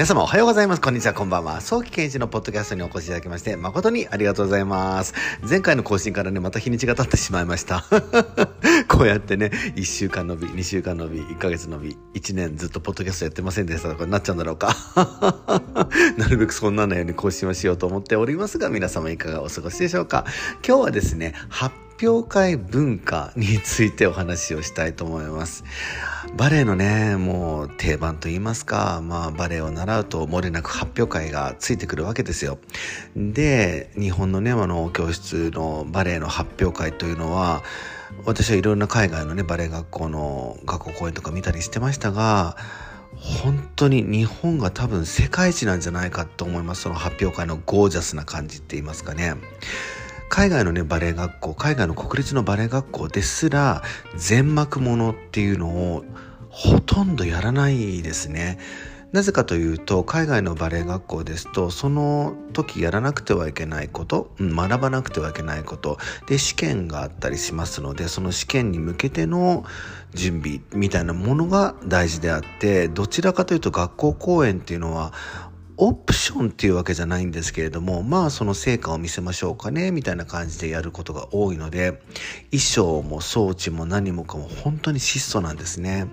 皆様おはようございます。こんにちは、こんばんは。早期健一のポッドキャストにお越しいただきまして、誠にありがとうございます。前回の更新からね、また日にちが経ってしまいました。こうやってね、1週間伸び、2週間伸び、1ヶ月伸び、1年ずっとポッドキャストやってませんでしたとかなっちゃうんだろうか。なるべくそんなのように更新はしようと思っておりますが、皆様いかがお過ごしでしょうか。今日はですね、表会文化についてお話をしたいと思います。バレエのね、もう定番と言いますか、まあバレエを習うと漏れなく発表会がついてくるわけですよ。で、日本のね、あの教室のバレエの発表会というのは、私はいろんな海外のね、バレエ学校の学校公演とか見たりしてましたが、本当に日本が多分世界一なんじゃないかと思います。その発表会のゴージャスな感じって言いますかね。海外のねバレエ学校海外の国立のバレエ学校ですら全幕ものっていうのをほとんどやらないですね。なぜかというと海外のバレエ学校ですとその時やらなくてはいけないこと、学ばなくてはいけないことで試験があったりしますのでその試験に向けての準備みたいなものが大事であってどちらかというと学校公演っていうのはオプションっていうわけじゃないんですけれども、まあその成果を見せましょうかね、みたいな感じでやることが多いので、衣装も装置も何もかも本当に質素なんですね。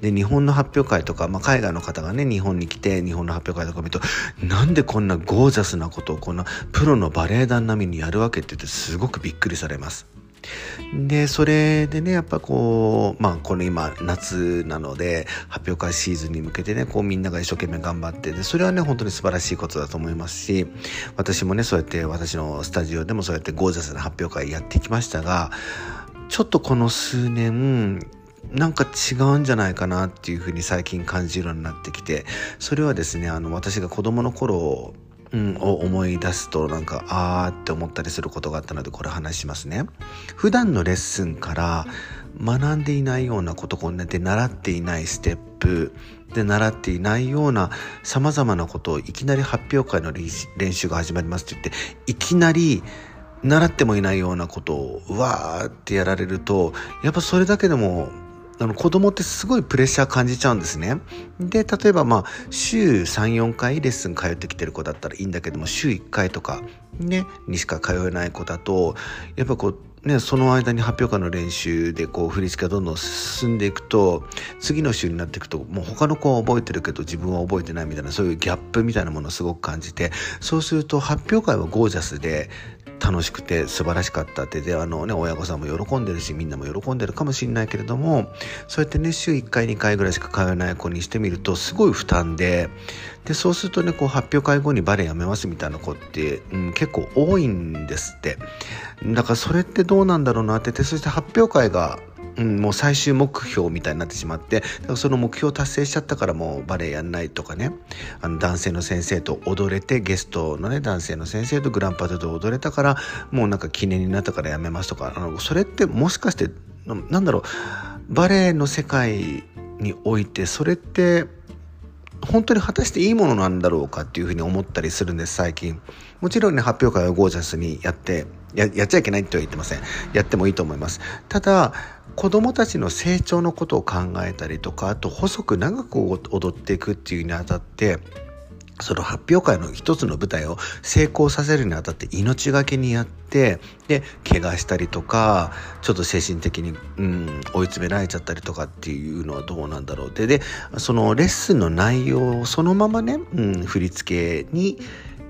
で、日本の発表会とか、まあ海外の方がね、日本に来て日本の発表会とか見ると、なんでこんなゴージャスなことをこんなプロのバレエ団並みにやるわけって言ってすごくびっくりされます。で、それでね、やっぱこう、まあ、この今、夏なので、発表会シーズンに向けてね、こう、みんなが一生懸命頑張って、で、それはね、本当に素晴らしいことだと思いますし、私もね、そうやって、私のスタジオでもそうやってゴージャスな発表会やってきましたが、ちょっとこの数年、なんか違うんじゃないかなっていうふうに最近感じるようになってきて、それはですね、あの、私が子供の頃、うん、を思い出すとなんかあーって思ったりすることがあったのでこれ話しますね。普段のレッスンから学んでいないようなことこんなで習っていないステップで習っていないような様々なことをいきなり発表会の練習が始まりますって言っていきなり習ってもいないようなことをわーってやられるとやっぱそれだけでもあの子供ってすごいプレッシャー感じちゃうんですね。で、例えばまあ週3、4回レッスン通ってきてる子だったらいいんだけども週1回とかね、にしか通えない子だと、やっぱこうね、その間に発表会の練習でこう振り付けがどんどん進んでいくと次の週になっていくともう他の子は覚えてるけど自分は覚えてないみたいなそういうギャップみたいなものをすごく感じてそうすると発表会はゴージャスで楽しくて素晴らしかったってであのね親御さんも喜んでるしみんなも喜んでるかもしれないけれどもそうやってね週1回2回ぐらいしか通えない子にしてみるとすごい負担ででそうするとねこう発表会後にバレエやめますみたいな子って、うん、結構多いんですって。だからそれってどうなんだろうなっててそして発表会がうん、もう最終目標みたいになってしまってその目標を達成しちゃったからもうバレエやんないとかねあの男性の先生と踊れてゲストのね男性の先生とグランパドで踊れたからもうなんか記念になったからやめますとかあのそれってもしかしてなんだろうバレエの世界においてそれって本当に果たしていいものなんだろうかっていうふうに思ったりするんです最近。もちろんね発表会はゴージャスにやってややっちゃいけないっては言ってません。やってもいいと思います。ただ子供たちの成長のことを考えたりとかあと細く長く踊っていくっていうにあたってその発表会の一つの舞台を成功させるにあたって命がけにやってで怪我したりとかちょっと精神的に、うん、追い詰められちゃったりとかっていうのはどうなんだろう。ってでそのレッスンの内容をそのままね、うん、振り付けに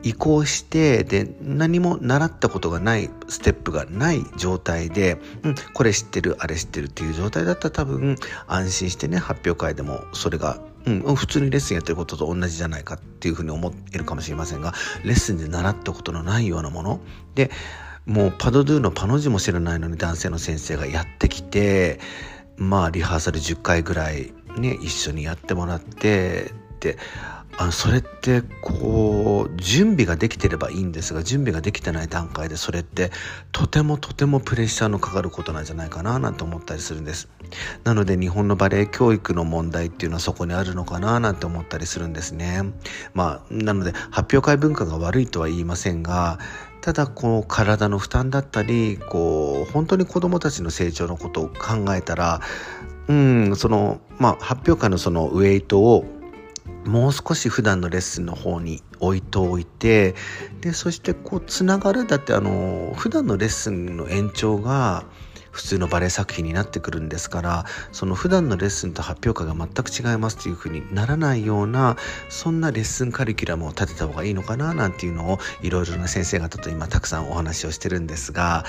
移行してで何も習ったことがないステップがない状態で、うん、これ知ってるあれ知ってるっていう状態だったら多分安心してね発表会でもそれがうん、普通にレッスンやってることと同じじゃないかっていうふうに思えるかもしれませんがレッスンで習ったことのないようなもの。でもうパドドゥのパの字も知らないのに男性の先生がやってきてまあリハーサル10回ぐらいね一緒にやってもらってであのそれってこう準備ができてればいいんですが準備ができてない段階でそれってとてもとてもプレッシャーのかかることなんじゃないかななんて思ったりするんです。なので日本のバレエ教育の問題っていうのはそこにあるのかななんて思ったりするんですね。まあなので発表会文化が悪いとは言いませんがただこう体の負担だったりこう本当に子どもたちの成長のことを考えたらうんそのまあ発表会のそのウェイトをもう少し普段のレッスンの方に置いておいてでそしてこうつながるだってあの普段のレッスンの延長が普通のバレエ作品になってくるんですからその普段のレッスンと発表会が全く違いますというふうにならないようなそんなレッスンカリキュラムを立てた方がいいのかななんていうのをいろいろな先生方と今たくさんお話をしてるんですが、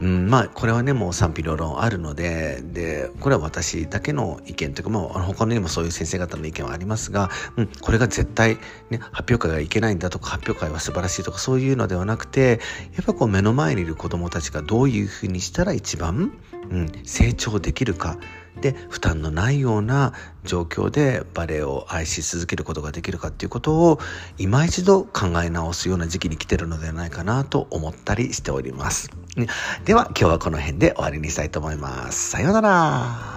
うん、まあこれはねもう賛否両論あるのででこれは私だけの意見というか、まあ、他のにもそういう先生方の意見はありますが、うん、これが絶対、ね、発表会がいけないんだとか発表会は素晴らしいとかそういうのではなくてやっぱこう目の前にいる子どもたちがどういうふうにしたら一番うん、成長できるかで負担のないような状況でバレエを愛し続けることができるかっていうことを今一度考え直すような時期に来てるのではないかなと思ったりしております。では今日はこの辺で終わりにしたいと思います。さようなら。